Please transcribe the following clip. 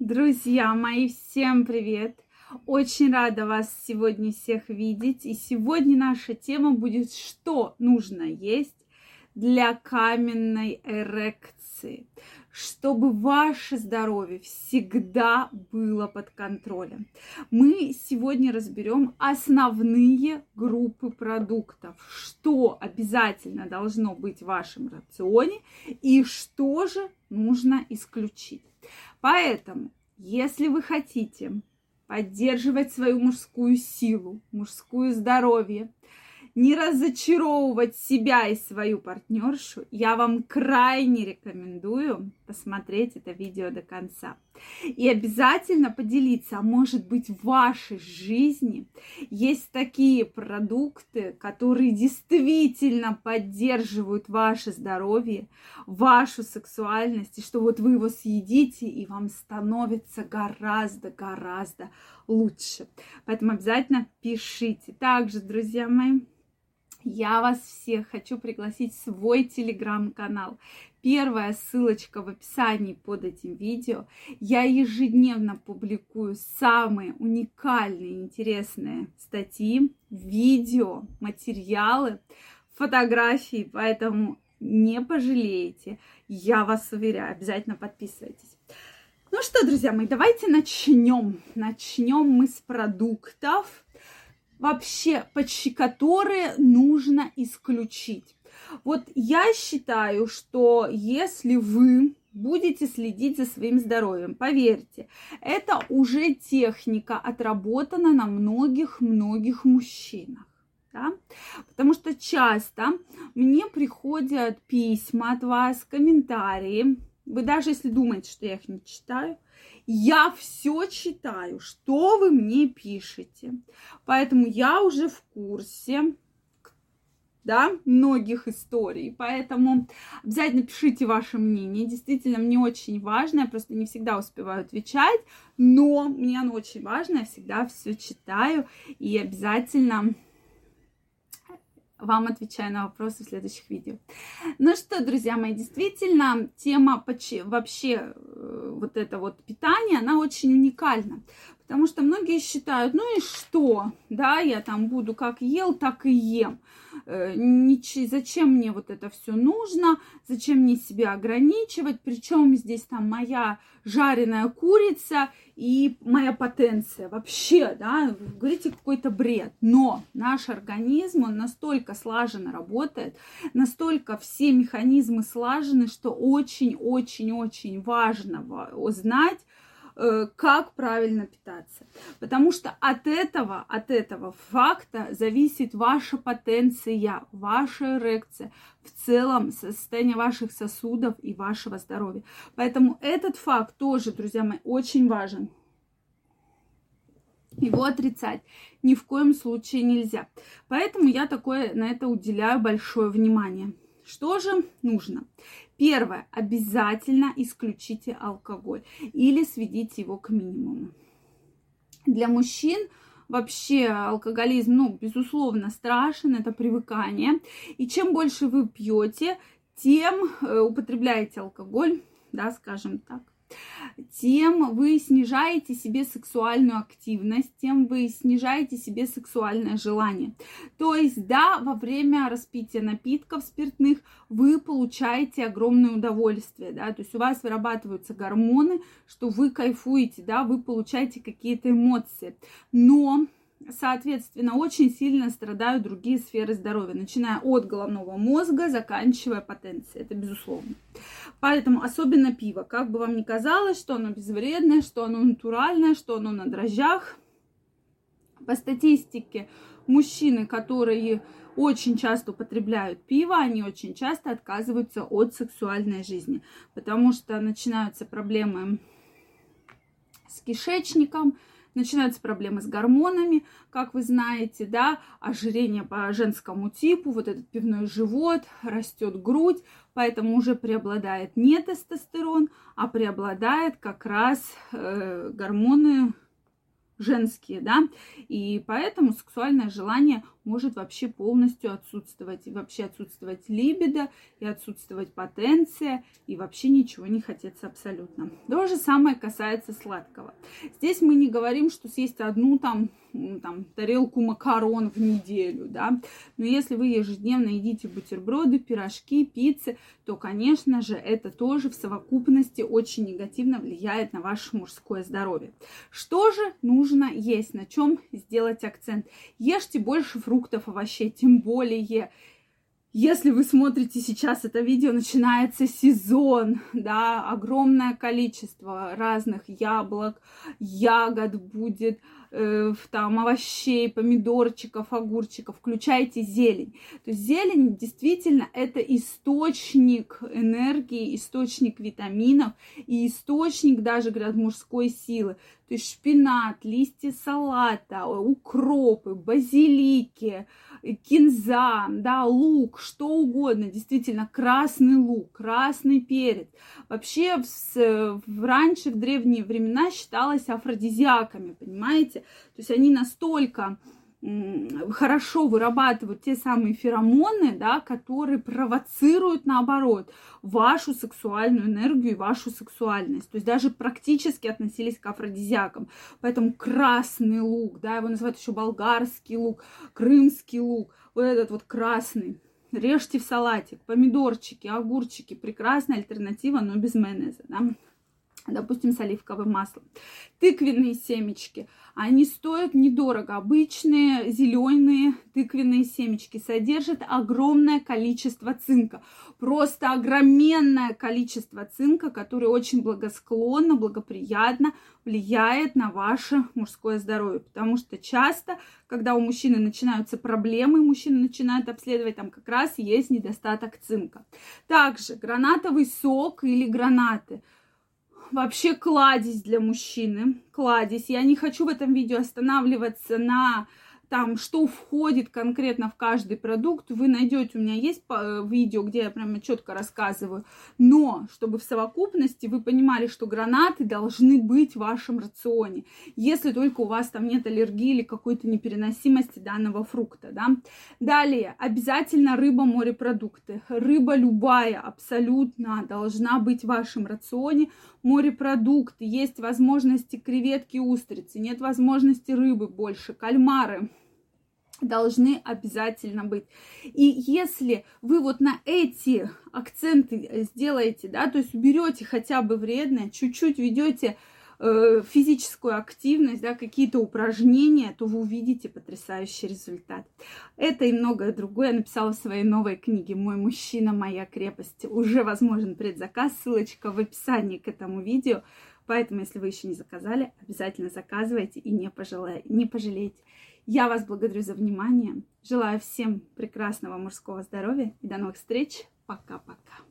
Друзья мои, всем привет! Очень рада вас сегодня всех видеть. И сегодня наша тема будет, что нужно есть для каменной эрекции, чтобы ваше здоровье всегда было под контролем. Мы сегодня разберем основные группы продуктов, что обязательно должно быть в вашем рационе и что же нужно исключить. Поэтому, если вы хотите поддерживать свою мужскую силу, мужское здоровье, не разочаровывать себя и свою партнершу, я вам крайне рекомендую посмотреть это видео до конца. И обязательно поделиться, а может быть в вашей жизни есть такие продукты, которые действительно поддерживают ваше здоровье, вашу сексуальность, и что вот вы его съедите, и вам становится гораздо-гораздо лучше. Поэтому обязательно пишите. Также, друзья мои, я вас всех хочу пригласить в свой телеграм-канал. Первая ссылочка в описании под этим видео. Я ежедневно публикую самые уникальные, интересные статьи, видео, материалы, фотографии, поэтому не пожалеете. Я вас уверяю, обязательно подписывайтесь. Ну что, друзья мои, давайте начнем. Начнем мы с продуктов вообще, почти которые нужно исключить. Вот я считаю, что если вы будете следить за своим здоровьем, поверьте, это уже техника отработана на многих-многих мужчинах. Да? Потому что часто мне приходят письма от вас, комментарии. Вы даже если думаете, что я их не читаю, я все читаю, что вы мне пишете. Поэтому я уже в курсе да, многих историй. Поэтому обязательно пишите ваше мнение. Действительно, мне очень важно. Я просто не всегда успеваю отвечать, но мне оно очень важно. Я всегда все читаю и обязательно вам отвечаю на вопросы в следующих видео. Ну что, друзья мои, действительно, тема вообще э, вот это вот питание, она очень уникальна. Потому что многие считают, ну и что, да, я там буду как ел, так и ем. Э, зачем мне вот это все нужно, зачем мне себя ограничивать, причем здесь там моя жареная курица и моя потенция. Вообще, да, говорите какой-то бред. Но наш организм, он настолько слаженно работает, настолько все механизмы слажены, что очень-очень-очень важно знать, Э, как правильно питаться. Потому что от этого, от этого факта зависит ваша потенция, ваша эрекция, в целом состояние ваших сосудов и вашего здоровья. Поэтому этот факт тоже, друзья мои, очень важен. Его отрицать ни в коем случае нельзя. Поэтому я такое на это уделяю большое внимание. Что же нужно? Первое. Обязательно исключите алкоголь или сведите его к минимуму. Для мужчин вообще алкоголизм, ну, безусловно, страшен, это привыкание. И чем больше вы пьете, тем э, употребляете алкоголь, да, скажем так, тем вы снижаете себе сексуальную активность, тем вы снижаете себе сексуальное желание. То есть, да, во время распития напитков спиртных вы получаете огромное удовольствие, да, то есть у вас вырабатываются гормоны, что вы кайфуете, да, вы получаете какие-то эмоции. Но соответственно, очень сильно страдают другие сферы здоровья, начиная от головного мозга, заканчивая потенцией. Это безусловно. Поэтому особенно пиво. Как бы вам ни казалось, что оно безвредное, что оно натуральное, что оно на дрожжах. По статистике, мужчины, которые очень часто употребляют пиво, они очень часто отказываются от сексуальной жизни, потому что начинаются проблемы с кишечником, начинаются проблемы с гормонами, как вы знаете, да, ожирение по женскому типу, вот этот пивной живот, растет грудь, поэтому уже преобладает не тестостерон, а преобладает как раз э, гормоны женские, да, и поэтому сексуальное желание может вообще полностью отсутствовать, и вообще отсутствовать либидо, и отсутствовать потенция, и вообще ничего не хотеться абсолютно. То же самое касается сладкого. Здесь мы не говорим, что съесть одну там, там тарелку макарон в неделю, да, но если вы ежедневно едите бутерброды, пирожки, пиццы, то, конечно же, это тоже в совокупности очень негативно влияет на ваше мужское здоровье. Что же нужно есть? На чем сделать акцент? Ешьте больше фруктов, овощей, тем более. Если вы смотрите сейчас это видео, начинается сезон, да, огромное количество разных яблок, ягод будет, э, там овощей, помидорчиков, огурчиков, включайте зелень. То есть зелень действительно это источник энергии, источник витаминов и источник даже, говорят, мужской силы. То есть шпинат, листья салата, укропы, базилики, кинза, да, лук, что угодно, действительно, красный лук, красный перец. Вообще в, в, раньше, в древние времена считалось афродизиаками, понимаете? То есть они настолько хорошо вырабатывают те самые феромоны, да, которые провоцируют, наоборот, вашу сексуальную энергию и вашу сексуальность. То есть даже практически относились к афродизиакам. Поэтому красный лук, да, его называют еще болгарский лук, крымский лук, вот этот вот красный. Режьте в салатик, помидорчики, огурчики, прекрасная альтернатива, но без майонеза, да допустим, с оливковым маслом. Тыквенные семечки, они стоят недорого. Обычные зеленые тыквенные семечки содержат огромное количество цинка. Просто огроменное количество цинка, который очень благосклонно, благоприятно влияет на ваше мужское здоровье. Потому что часто, когда у мужчины начинаются проблемы, мужчина начинает обследовать, там как раз есть недостаток цинка. Также гранатовый сок или гранаты – вообще кладезь для мужчины. Кладезь. Я не хочу в этом видео останавливаться на там, что входит конкретно в каждый продукт, вы найдете, у меня есть э, видео, где я прямо четко рассказываю, но чтобы в совокупности вы понимали, что гранаты должны быть в вашем рационе, если только у вас там нет аллергии или какой-то непереносимости данного фрукта, да. Далее, обязательно рыба, морепродукты. Рыба любая, абсолютно, должна быть в вашем рационе. Морепродукты, есть возможности креветки, устрицы, нет возможности рыбы больше, кальмары должны обязательно быть. И если вы вот на эти акценты сделаете, да, то есть уберете хотя бы вредное, чуть-чуть ведете э, физическую активность, да, какие-то упражнения, то вы увидите потрясающий результат. Это и многое другое я написала в своей новой книге «Мой мужчина, моя крепость». Уже возможен предзаказ, ссылочка в описании к этому видео. Поэтому, если вы еще не заказали, обязательно заказывайте и не, пожале... не пожалеете. Я вас благодарю за внимание. Желаю всем прекрасного мужского здоровья и до новых встреч. Пока-пока.